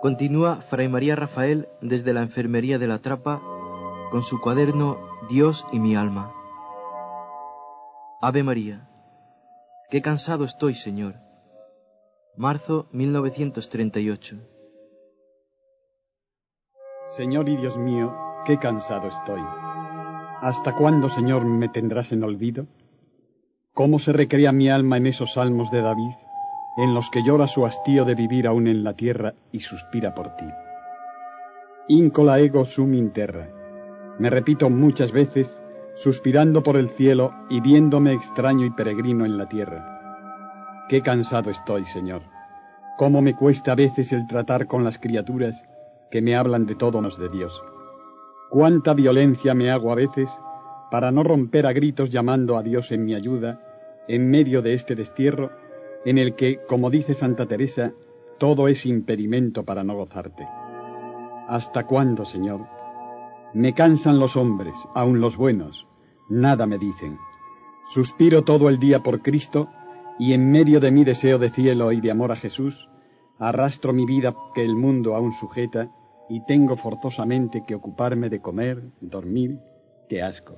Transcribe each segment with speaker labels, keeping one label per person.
Speaker 1: Continúa Fray María Rafael desde la enfermería de la Trapa con su cuaderno Dios y mi alma. Ave María. Qué cansado estoy, Señor. Marzo 1938.
Speaker 2: Señor y Dios mío, qué cansado estoy. ¿Hasta cuándo, Señor, me tendrás en olvido? ¿Cómo se recrea mi alma en esos salmos de David, en los que llora su hastío de vivir aún en la tierra y suspira por ti? Incola ego sum in terra. Me repito muchas veces, suspirando por el cielo y viéndome extraño y peregrino en la tierra. Qué cansado estoy, Señor. Cómo me cuesta a veces el tratar con las criaturas que me hablan de todo menos de Dios. Cuánta violencia me hago a veces para no romper a gritos llamando a Dios en mi ayuda en medio de este destierro en el que, como dice Santa Teresa, todo es impedimento para no gozarte. ¿Hasta cuándo, Señor? Me cansan los hombres, aun los buenos, nada me dicen. Suspiro todo el día por Cristo y en medio de mi deseo de cielo y de amor a Jesús, arrastro mi vida que el mundo aún sujeta y tengo forzosamente que ocuparme de comer, dormir, qué asco.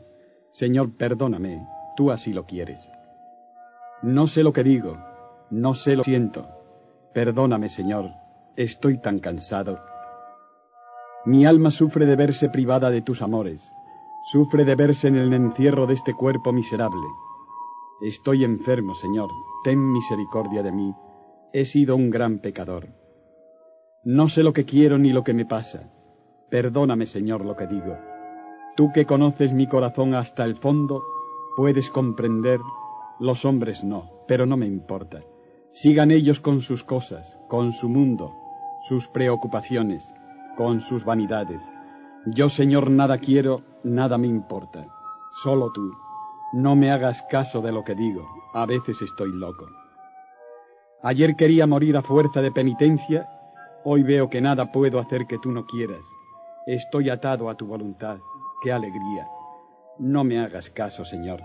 Speaker 2: Señor, perdóname, tú así lo quieres. No sé lo que digo, no sé lo siento. Perdóname, Señor, estoy tan cansado. Mi alma sufre de verse privada de tus amores, sufre de verse en el encierro de este cuerpo miserable. Estoy enfermo, Señor, ten misericordia de mí, he sido un gran pecador. No sé lo que quiero ni lo que me pasa. Perdóname, Señor, lo que digo. Tú que conoces mi corazón hasta el fondo, puedes comprender, los hombres no, pero no me importa. Sigan ellos con sus cosas, con su mundo, sus preocupaciones, con sus vanidades. Yo, Señor, nada quiero, nada me importa. Solo tú. No me hagas caso de lo que digo. A veces estoy loco. Ayer quería morir a fuerza de penitencia, hoy veo que nada puedo hacer que tú no quieras. Estoy atado a tu voluntad. Qué alegría. No me hagas caso, Señor.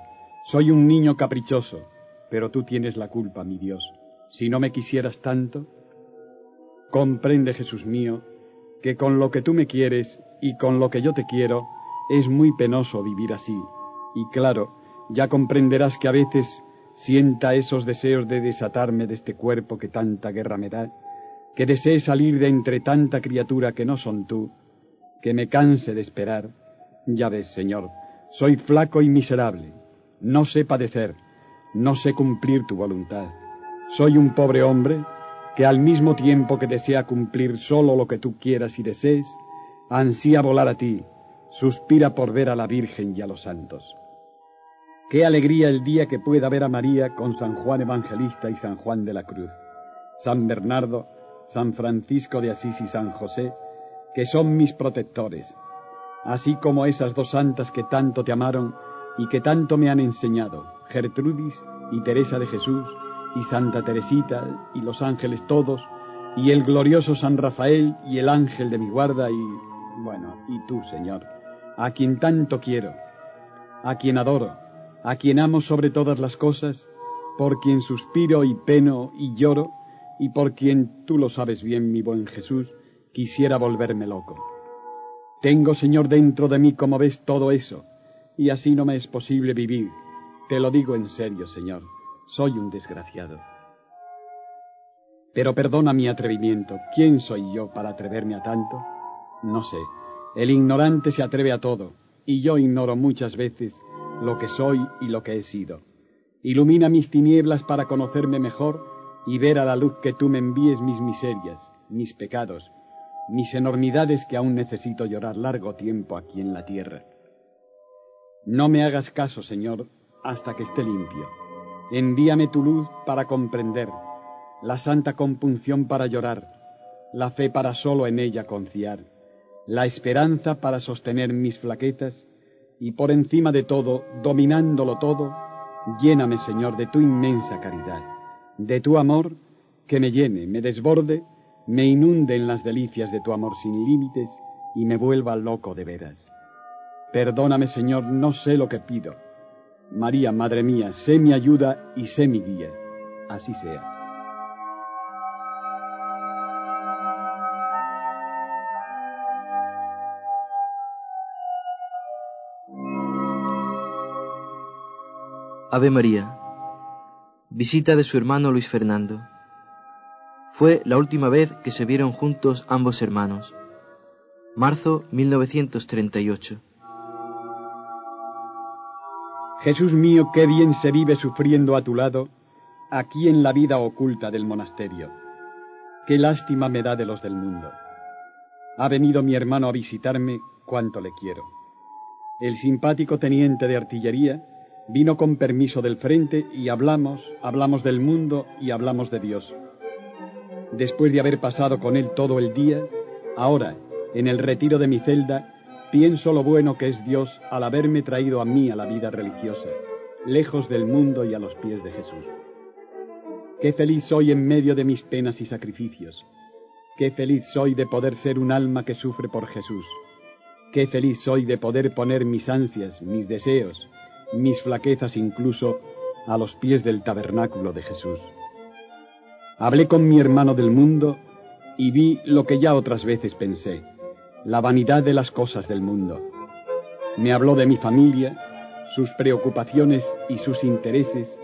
Speaker 2: Soy un niño caprichoso, pero tú tienes la culpa, mi Dios. Si no me quisieras tanto, comprende, Jesús mío, que con lo que tú me quieres y con lo que yo te quiero, es muy penoso vivir así. Y claro, ya comprenderás que a veces sienta esos deseos de desatarme de este cuerpo que tanta guerra me da, que desee salir de entre tanta criatura que no son tú, que me canse de esperar. Ya ves, Señor, soy flaco y miserable, no sé padecer, no sé cumplir tu voluntad. Soy un pobre hombre que al mismo tiempo que desea cumplir solo lo que tú quieras y desees, ansía volar a ti, suspira por ver a la Virgen y a los santos. Qué alegría el día que pueda ver a María con San Juan Evangelista y San Juan de la Cruz, San Bernardo, San Francisco de Asís y San José, que son mis protectores, así como esas dos santas que tanto te amaron y que tanto me han enseñado, Gertrudis y Teresa de Jesús, y Santa Teresita y los ángeles todos, y el glorioso San Rafael y el ángel de mi guarda y, bueno, y tú, Señor, a quien tanto quiero, a quien adoro, a quien amo sobre todas las cosas, por quien suspiro y peno y lloro, y por quien, tú lo sabes bien, mi buen Jesús, quisiera volverme loco. Tengo, Señor, dentro de mí, como ves, todo eso, y así no me es posible vivir. Te lo digo en serio, Señor soy un desgraciado. Pero perdona mi atrevimiento. ¿Quién soy yo para atreverme a tanto? No sé. El ignorante se atreve a todo, y yo ignoro muchas veces lo que soy y lo que he sido. Ilumina mis tinieblas para conocerme mejor y ver a la luz que tú me envíes mis miserias, mis pecados, mis enormidades que aún necesito llorar largo tiempo aquí en la tierra. No me hagas caso, Señor, hasta que esté limpio. Envíame tu luz para comprender, la santa compunción para llorar, la fe para solo en ella confiar, la esperanza para sostener mis flaquezas y por encima de todo, dominándolo todo, lléname, Señor, de tu inmensa caridad, de tu amor que me llene, me desborde, me inunde en las delicias de tu amor sin límites y me vuelva loco de veras. Perdóname, Señor, no sé lo que pido María, Madre mía, sé mi ayuda y sé mi guía. Así sea.
Speaker 1: Ave María. Visita de su hermano Luis Fernando. Fue la última vez que se vieron juntos ambos hermanos. Marzo 1938.
Speaker 2: Jesús mío, qué bien se vive sufriendo a tu lado, aquí en la vida oculta del monasterio. Qué lástima me da de los del mundo. Ha venido mi hermano a visitarme, cuánto le quiero. El simpático teniente de artillería vino con permiso del frente y hablamos, hablamos del mundo y hablamos de Dios. Después de haber pasado con él todo el día, ahora, en el retiro de mi celda, pienso lo bueno que es Dios al haberme traído a mí a la vida religiosa, lejos del mundo y a los pies de Jesús. Qué feliz soy en medio de mis penas y sacrificios. Qué feliz soy de poder ser un alma que sufre por Jesús. Qué feliz soy de poder poner mis ansias, mis deseos, mis flaquezas incluso, a los pies del tabernáculo de Jesús. Hablé con mi hermano del mundo y vi lo que ya otras veces pensé, la vanidad de las cosas del mundo. Me habló de mi familia, sus preocupaciones y sus intereses,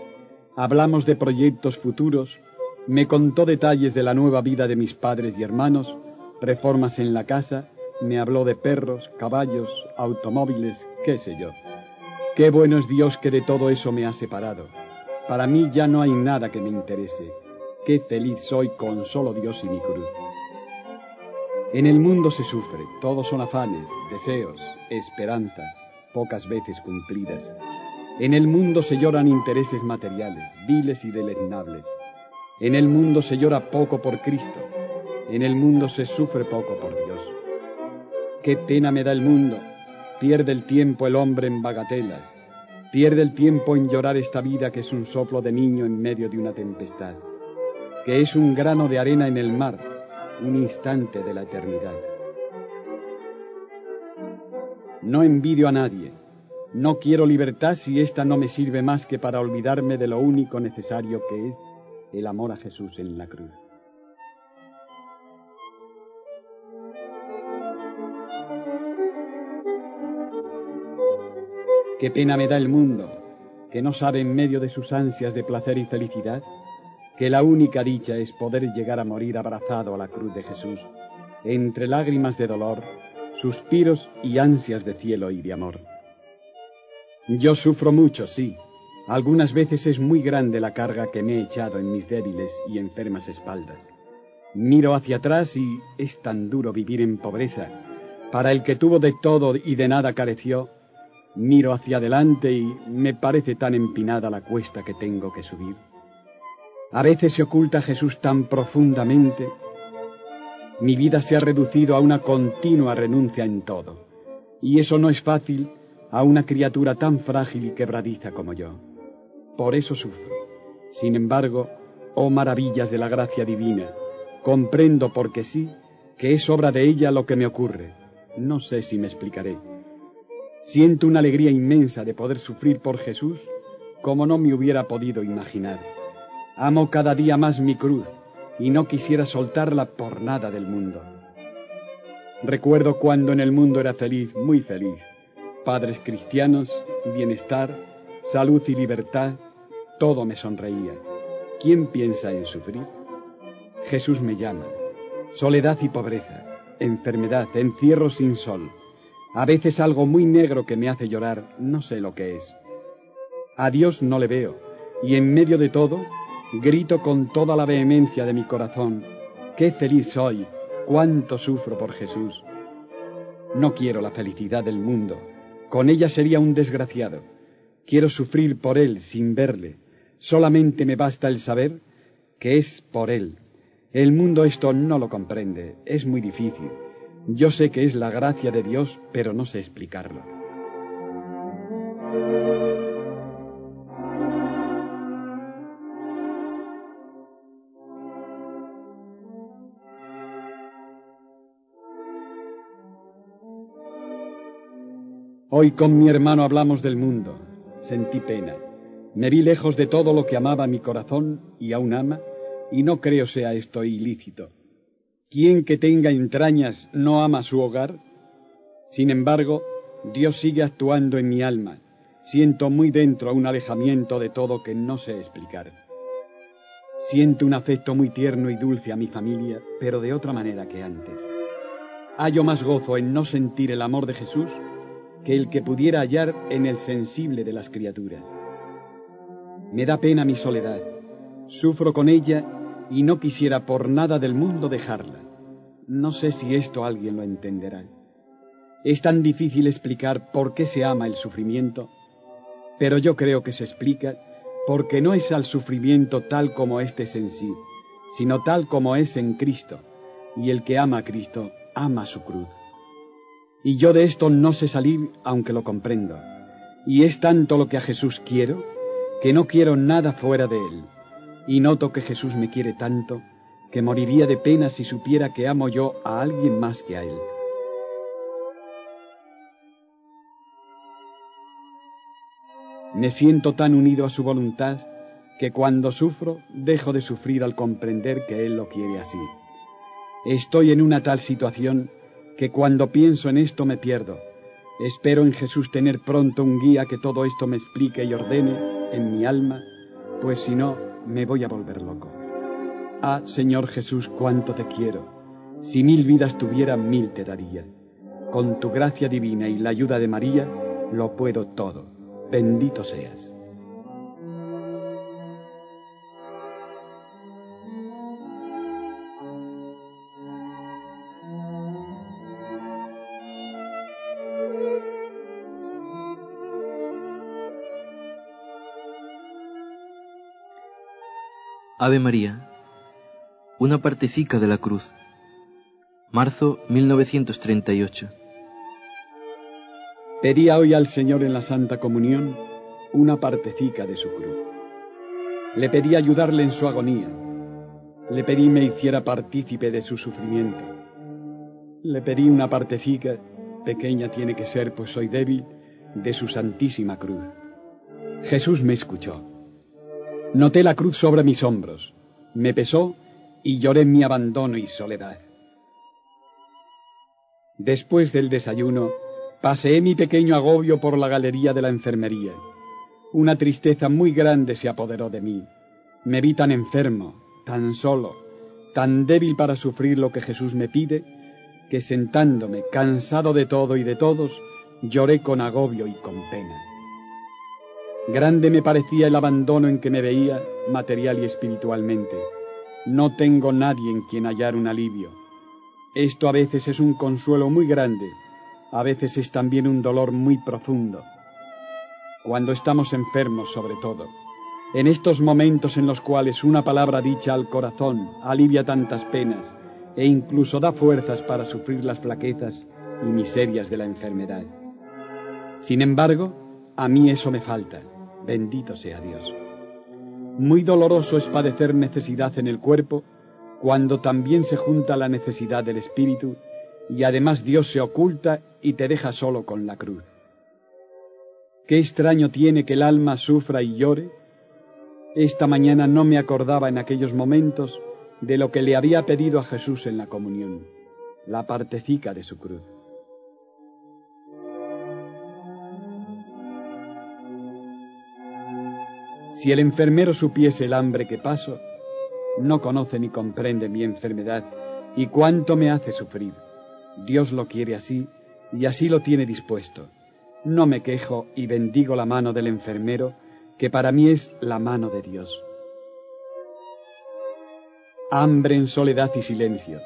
Speaker 2: hablamos de proyectos futuros, me contó detalles de la nueva vida de mis padres y hermanos, reformas en la casa, me habló de perros, caballos, automóviles, qué sé yo. Qué bueno es Dios que de todo eso me ha separado. Para mí ya no hay nada que me interese. Qué feliz soy con solo Dios y mi cruz. En el mundo se sufre, todos son afanes, deseos, esperanzas, pocas veces cumplidas. En el mundo se lloran intereses materiales, viles y deleznables. En el mundo se llora poco por Cristo. En el mundo se sufre poco por Dios. Qué pena me da el mundo. Pierde el tiempo el hombre en bagatelas. Pierde el tiempo en llorar esta vida que es un soplo de niño en medio de una tempestad. Que es un grano de arena en el mar, un instante de la eternidad. No envidio a nadie. No quiero libertad si ésta no me sirve más que para olvidarme de lo único necesario que es el amor a Jesús en la cruz. Qué pena me da el mundo, que no sabe en medio de sus ansias de placer y felicidad, que la única dicha es poder llegar a morir abrazado a la cruz de Jesús, entre lágrimas de dolor, suspiros y ansias de cielo y de amor. Yo sufro mucho, sí. Algunas veces es muy grande la carga que me he echado en mis débiles y enfermas espaldas. Miro hacia atrás y es tan duro vivir en pobreza. Para el que tuvo de todo y de nada careció, Miro hacia adelante y me parece tan empinada la cuesta que tengo que subir. A veces se oculta Jesús tan profundamente. Mi vida se ha reducido a una continua renuncia en todo. Y eso no es fácil a una criatura tan frágil y quebradiza como yo. Por eso sufro. Sin embargo, oh maravillas de la gracia divina, comprendo porque sí que es obra de ella lo que me ocurre. No sé si me explicaré. Siento una alegría inmensa de poder sufrir por Jesús como no me hubiera podido imaginar. Amo cada día más mi cruz y no quisiera soltarla por nada del mundo. Recuerdo cuando en el mundo era feliz, muy feliz. Padres cristianos, bienestar, salud y libertad, todo me sonreía. ¿Quién piensa en sufrir? Jesús me llama. Soledad y pobreza, enfermedad, encierro sin sol a veces algo muy negro que me hace llorar, no sé lo que es. A Dios no le veo, y en medio de todo, grito con toda la vehemencia de mi corazón, qué feliz soy, cuánto sufro por Jesús. No quiero la felicidad del mundo, con ella sería un desgraciado. Quiero sufrir por Él sin verle, solamente me basta el saber que es por Él. El mundo esto no lo comprende, es muy difícil. Yo sé que es la gracia de Dios, pero no sé explicarlo. Hoy con mi hermano hablamos del mundo. Sentí pena. Me vi lejos de todo lo que amaba mi corazón y aún ama, y no creo sea esto ilícito. ¿Quién que tenga entrañas no ama su hogar? Sin embargo, Dios sigue actuando en mi alma, siento muy dentro un alejamiento de todo que no sé explicar. Siento un afecto muy tierno y dulce a mi familia, pero de otra manera que antes. Hallo más gozo en no sentir el amor de Jesús que el que pudiera hallar en el sensible de las criaturas. Me da pena mi soledad, sufro con ella y no quisiera por nada del mundo dejarla. No sé si esto alguien lo entenderá. Es tan difícil explicar por qué se ama el sufrimiento, pero yo creo que se explica porque no es al sufrimiento tal como éste es en sí, sino tal como es en Cristo, y el que ama a Cristo ama su cruz. Y yo de esto no sé salir aunque lo comprendo, y es tanto lo que a Jesús quiero, que no quiero nada fuera de él, y noto que Jesús me quiere tanto, que moriría de pena si supiera que amo yo a alguien más que a él. Me siento tan unido a su voluntad que cuando sufro dejo de sufrir al comprender que Él lo quiere así. Estoy en una tal situación que cuando pienso en esto me pierdo. Espero en Jesús tener pronto un guía que todo esto me explique y ordene en mi alma, pues si no, me voy a volver loco. Ah, Señor Jesús, cuánto te quiero. Si mil vidas tuviera, mil te daría. Con tu gracia divina y la ayuda de María, lo puedo todo bendito seas.
Speaker 1: Ave María, una partecica de la cruz. Marzo 1938.
Speaker 2: Pedía hoy al Señor en la Santa Comunión una partecica de su cruz. Le pedí ayudarle en su agonía. Le pedí me hiciera partícipe de su sufrimiento. Le pedí una partecica, pequeña tiene que ser, pues soy débil, de su santísima cruz. Jesús me escuchó. Noté la cruz sobre mis hombros, me pesó y lloré mi abandono y soledad. Después del desayuno, Paseé mi pequeño agobio por la galería de la enfermería. Una tristeza muy grande se apoderó de mí. Me vi tan enfermo, tan solo, tan débil para sufrir lo que Jesús me pide, que sentándome, cansado de todo y de todos, lloré con agobio y con pena. Grande me parecía el abandono en que me veía, material y espiritualmente. No tengo nadie en quien hallar un alivio. Esto a veces es un consuelo muy grande, a veces es también un dolor muy profundo. Cuando estamos enfermos sobre todo, en estos momentos en los cuales una palabra dicha al corazón alivia tantas penas e incluso da fuerzas para sufrir las flaquezas y miserias de la enfermedad. Sin embargo, a mí eso me falta, bendito sea Dios. Muy doloroso es padecer necesidad en el cuerpo cuando también se junta la necesidad del espíritu y además Dios se oculta y te deja solo con la cruz. Qué extraño tiene que el alma sufra y llore. Esta mañana no me acordaba en aquellos momentos de lo que le había pedido a Jesús en la comunión, la partecica de su cruz. Si el enfermero supiese el hambre que paso, no conoce ni comprende mi enfermedad y cuánto me hace sufrir. Dios lo quiere así y así lo tiene dispuesto. No me quejo y bendigo la mano del enfermero, que para mí es la mano de Dios. Hambre en soledad y silencio.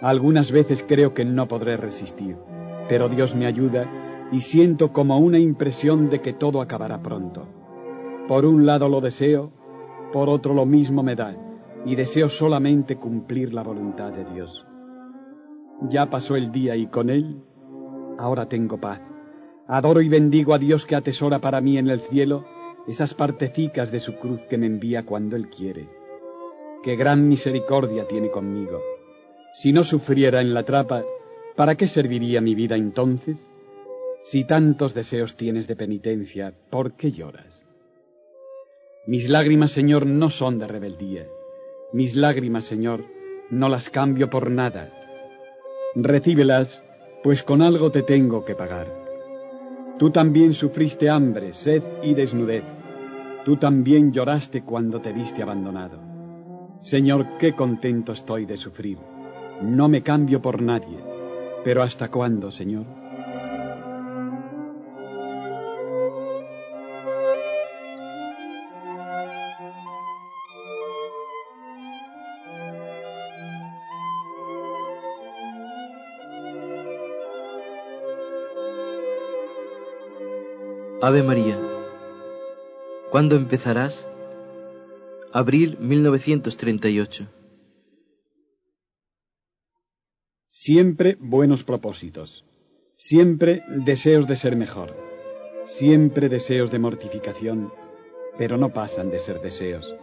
Speaker 2: Algunas veces creo que no podré resistir, pero Dios me ayuda y siento como una impresión de que todo acabará pronto. Por un lado lo deseo, por otro lo mismo me da, y deseo solamente cumplir la voluntad de Dios. Ya pasó el día y con él ahora tengo paz. Adoro y bendigo a Dios que atesora para mí en el cielo esas partecicas de su cruz que me envía cuando Él quiere. Qué gran misericordia tiene conmigo. Si no sufriera en la trapa, ¿para qué serviría mi vida entonces? Si tantos deseos tienes de penitencia, ¿por qué lloras? Mis lágrimas, Señor, no son de rebeldía. Mis lágrimas, Señor, no las cambio por nada. Recíbelas pues con algo te tengo que pagar. Tú también sufriste hambre, sed y desnudez. Tú también lloraste cuando te viste abandonado. Señor, qué contento estoy de sufrir. No me cambio por nadie. Pero ¿hasta cuándo, Señor?
Speaker 1: Ave María. ¿Cuándo empezarás? Abril 1938.
Speaker 2: Siempre buenos propósitos. Siempre deseos de ser mejor. Siempre deseos de mortificación, pero no pasan de ser deseos.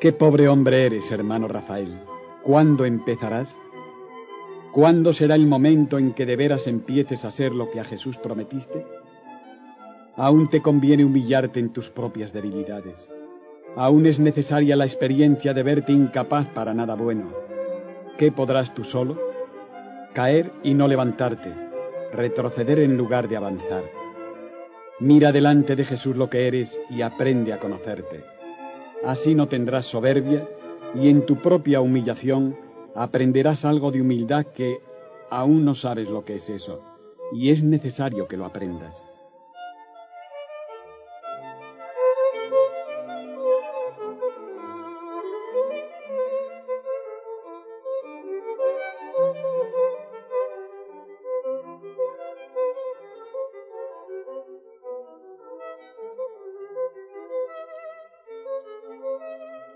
Speaker 2: Qué pobre hombre eres, hermano Rafael. ¿Cuándo empezarás? ¿Cuándo será el momento en que de veras empieces a ser lo que a Jesús prometiste? Aún te conviene humillarte en tus propias debilidades. Aún es necesaria la experiencia de verte incapaz para nada bueno. ¿Qué podrás tú solo? Caer y no levantarte, retroceder en lugar de avanzar. Mira delante de Jesús lo que eres y aprende a conocerte. Así no tendrás soberbia y en tu propia humillación aprenderás algo de humildad que aún no sabes lo que es eso, y es necesario que lo aprendas.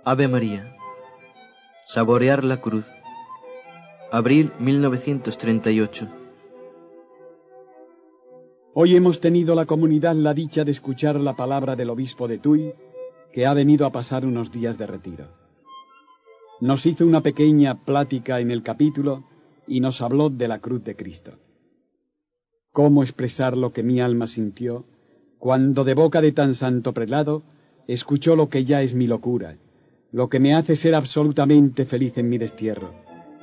Speaker 1: Ave María. Saborear la cruz. Abril 1938.
Speaker 2: Hoy hemos tenido la comunidad la dicha de escuchar la palabra del obispo de Tui, que ha venido a pasar unos días de retiro. Nos hizo una pequeña plática en el capítulo y nos habló de la cruz de Cristo. ¿Cómo expresar lo que mi alma sintió cuando de boca de tan santo prelado escuchó lo que ya es mi locura, lo que me hace ser absolutamente feliz en mi destierro,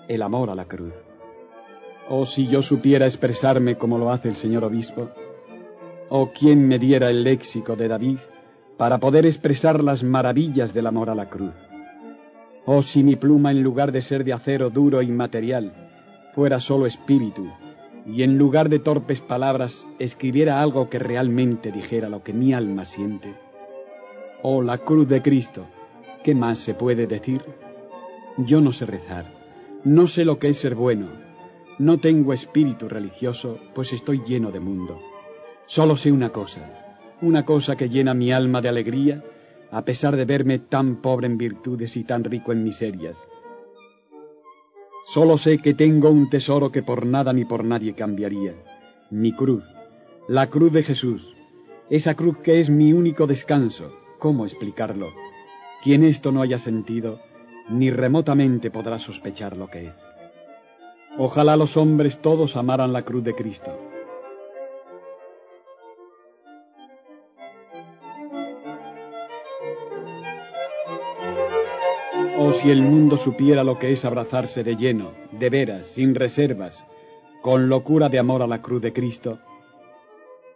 Speaker 2: el amor a la cruz. Oh, si yo supiera expresarme como lo hace el señor obispo, oh, quién me diera el léxico de David para poder expresar las maravillas del amor a la cruz. Oh, si mi pluma en lugar de ser de acero duro e inmaterial, fuera solo espíritu, y en lugar de torpes palabras escribiera algo que realmente dijera lo que mi alma siente. Oh, la cruz de Cristo, ¿Qué más se puede decir? Yo no sé rezar, no sé lo que es ser bueno, no tengo espíritu religioso, pues estoy lleno de mundo. Solo sé una cosa, una cosa que llena mi alma de alegría, a pesar de verme tan pobre en virtudes y tan rico en miserias. Solo sé que tengo un tesoro que por nada ni por nadie cambiaría, mi cruz, la cruz de Jesús, esa cruz que es mi único descanso. ¿Cómo explicarlo? Quien esto no haya sentido, ni remotamente podrá sospechar lo que es. Ojalá los hombres todos amaran la cruz de Cristo. O si el mundo supiera lo que es abrazarse de lleno, de veras, sin reservas, con locura de amor a la cruz de Cristo,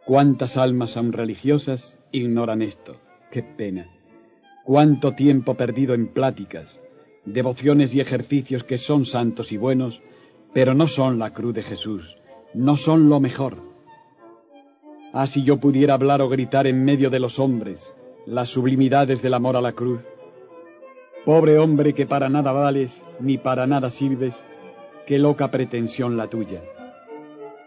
Speaker 2: cuántas almas aún religiosas ignoran esto. Qué pena. Cuánto tiempo perdido en pláticas, devociones y ejercicios que son santos y buenos, pero no son la cruz de Jesús, no son lo mejor. Ah, si yo pudiera hablar o gritar en medio de los hombres las sublimidades del amor a la cruz. Pobre hombre que para nada vales ni para nada sirves, qué loca pretensión la tuya.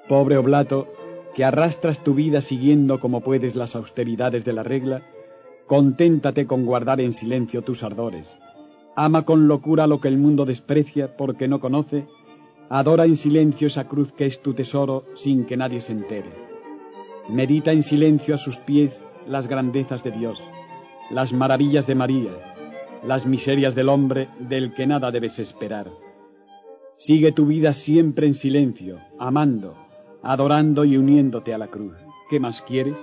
Speaker 2: Pobre oblato que arrastras tu vida siguiendo como puedes las austeridades de la regla, Conténtate con guardar en silencio tus ardores. Ama con locura lo que el mundo desprecia porque no conoce. Adora en silencio esa cruz que es tu tesoro sin que nadie se entere. Medita en silencio a sus pies las grandezas de Dios, las maravillas de María, las miserias del hombre del que nada debes esperar. Sigue tu vida siempre en silencio, amando, adorando y uniéndote a la cruz. ¿Qué más quieres?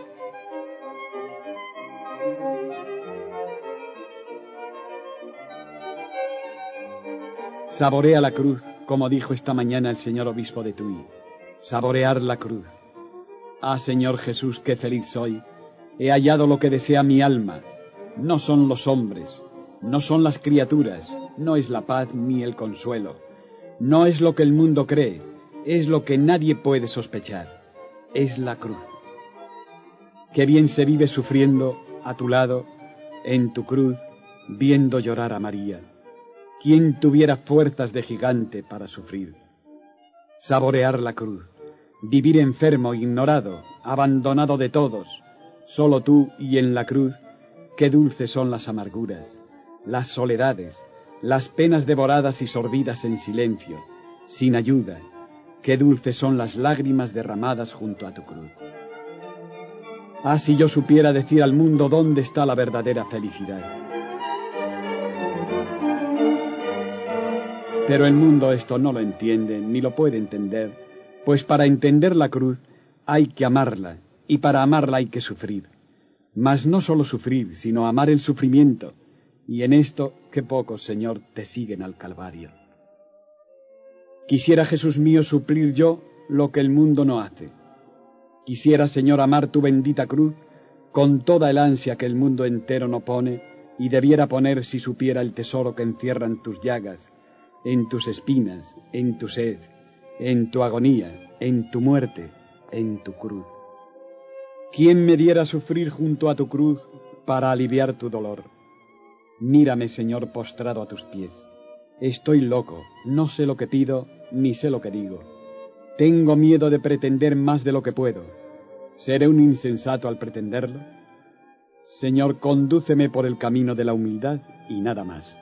Speaker 2: Saborea la cruz, como dijo esta mañana el señor obispo de Tui. Saborear la cruz. Ah, Señor Jesús, qué feliz soy. He hallado lo que desea mi alma. No son los hombres, no son las criaturas, no es la paz ni el consuelo. No es lo que el mundo cree, es lo que nadie puede sospechar. Es la cruz. Qué bien se vive sufriendo a tu lado, en tu cruz, viendo llorar a María. ¿Quién tuviera fuerzas de gigante para sufrir? Saborear la cruz, vivir enfermo, ignorado, abandonado de todos, solo tú y en la cruz, qué dulces son las amarguras, las soledades, las penas devoradas y sorbidas en silencio, sin ayuda, qué dulces son las lágrimas derramadas junto a tu cruz. Ah, si yo supiera decir al mundo dónde está la verdadera felicidad. Pero el mundo esto no lo entiende, ni lo puede entender, pues para entender la cruz hay que amarla, y para amarla hay que sufrir. Mas no solo sufrir, sino amar el sufrimiento, y en esto qué pocos, Señor, te siguen al Calvario. Quisiera, Jesús mío, suplir yo lo que el mundo no hace Quisiera, Señor, amar tu bendita cruz con toda el ansia que el mundo entero no pone y debiera poner si supiera el tesoro que encierran tus llagas, en tus espinas, en tu sed, en tu agonía, en tu muerte, en tu cruz. ¿Quién me diera sufrir junto a tu cruz para aliviar tu dolor? Mírame, Señor, postrado a tus pies. Estoy loco, no sé lo que pido, ni sé lo que digo. Tengo miedo de pretender más de lo que puedo. ¿Seré un insensato al pretenderlo? Señor, condúceme por el camino de la humildad y nada más.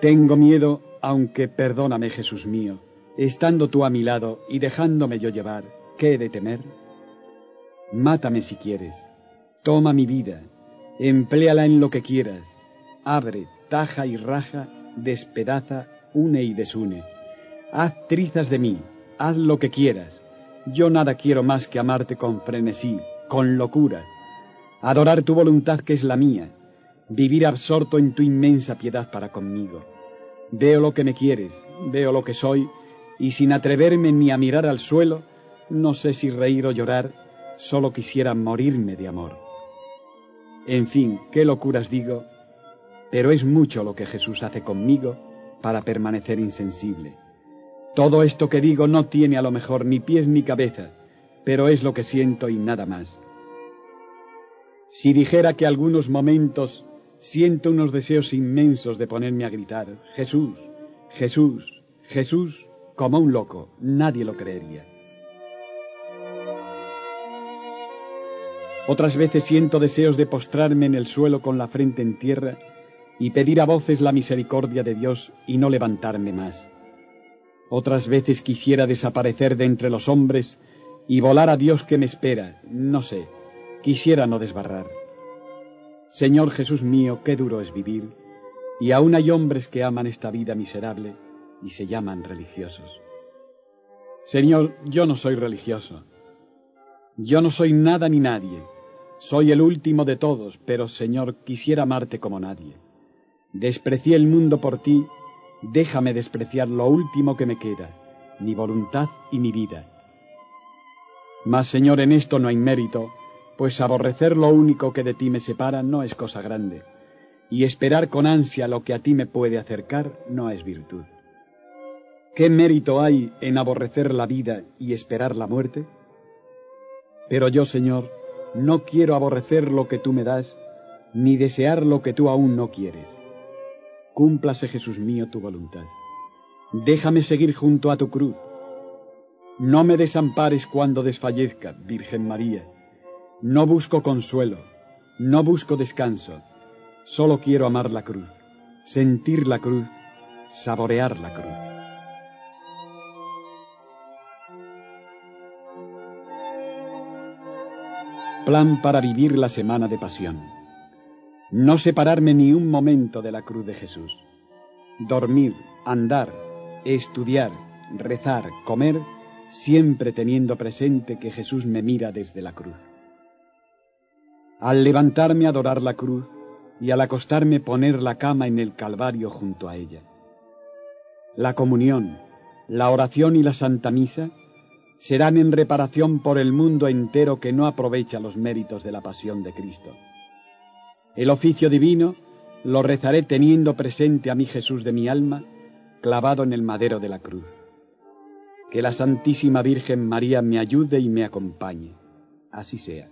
Speaker 2: Tengo miedo, aunque perdóname, Jesús mío, estando tú a mi lado y dejándome yo llevar, ¿qué he de temer? Mátame si quieres, toma mi vida, empléala en lo que quieras, abre, taja y raja, despedaza, une y desune. Haz trizas de mí, haz lo que quieras. Yo nada quiero más que amarte con frenesí, con locura, adorar tu voluntad que es la mía, vivir absorto en tu inmensa piedad para conmigo. Veo lo que me quieres, veo lo que soy, y sin atreverme ni a mirar al suelo, no sé si reír o llorar, solo quisiera morirme de amor. En fin, qué locuras digo, pero es mucho lo que Jesús hace conmigo para permanecer insensible. Todo esto que digo no tiene a lo mejor ni pies ni cabeza, pero es lo que siento y nada más. Si dijera que algunos momentos siento unos deseos inmensos de ponerme a gritar, Jesús, Jesús, Jesús, como un loco, nadie lo creería. Otras veces siento deseos de postrarme en el suelo con la frente en tierra y pedir a voces la misericordia de Dios y no levantarme más. Otras veces quisiera desaparecer de entre los hombres y volar a Dios que me espera, no sé, quisiera no desbarrar. Señor Jesús mío, qué duro es vivir, y aún hay hombres que aman esta vida miserable y se llaman religiosos. Señor, yo no soy religioso. Yo no soy nada ni nadie. Soy el último de todos, pero Señor, quisiera amarte como nadie. Desprecié el mundo por ti, déjame despreciar lo último que me queda, mi voluntad y mi vida. Mas, Señor, en esto no hay mérito, pues aborrecer lo único que de ti me separa no es cosa grande, y esperar con ansia lo que a ti me puede acercar no es virtud. ¿Qué mérito hay en aborrecer la vida y esperar la muerte? Pero yo, Señor, no quiero aborrecer lo que tú me das, ni desear lo que tú aún no quieres. Cúmplase, Jesús mío, tu voluntad. Déjame seguir junto a tu cruz. No me desampares cuando desfallezca, Virgen María. No busco consuelo, no busco descanso. Solo quiero amar la cruz, sentir la cruz, saborear la cruz. plan para vivir la semana de pasión. No separarme ni un momento de la cruz de Jesús. Dormir, andar, estudiar, rezar, comer, siempre teniendo presente que Jesús me mira desde la cruz. Al levantarme adorar la cruz y al acostarme poner la cama en el Calvario junto a ella. La comunión, la oración y la Santa Misa serán en reparación por el mundo entero que no aprovecha los méritos de la pasión de Cristo. El oficio divino lo rezaré teniendo presente a mi Jesús de mi alma, clavado en el madero de la cruz. Que la Santísima Virgen María me ayude y me acompañe. Así sea.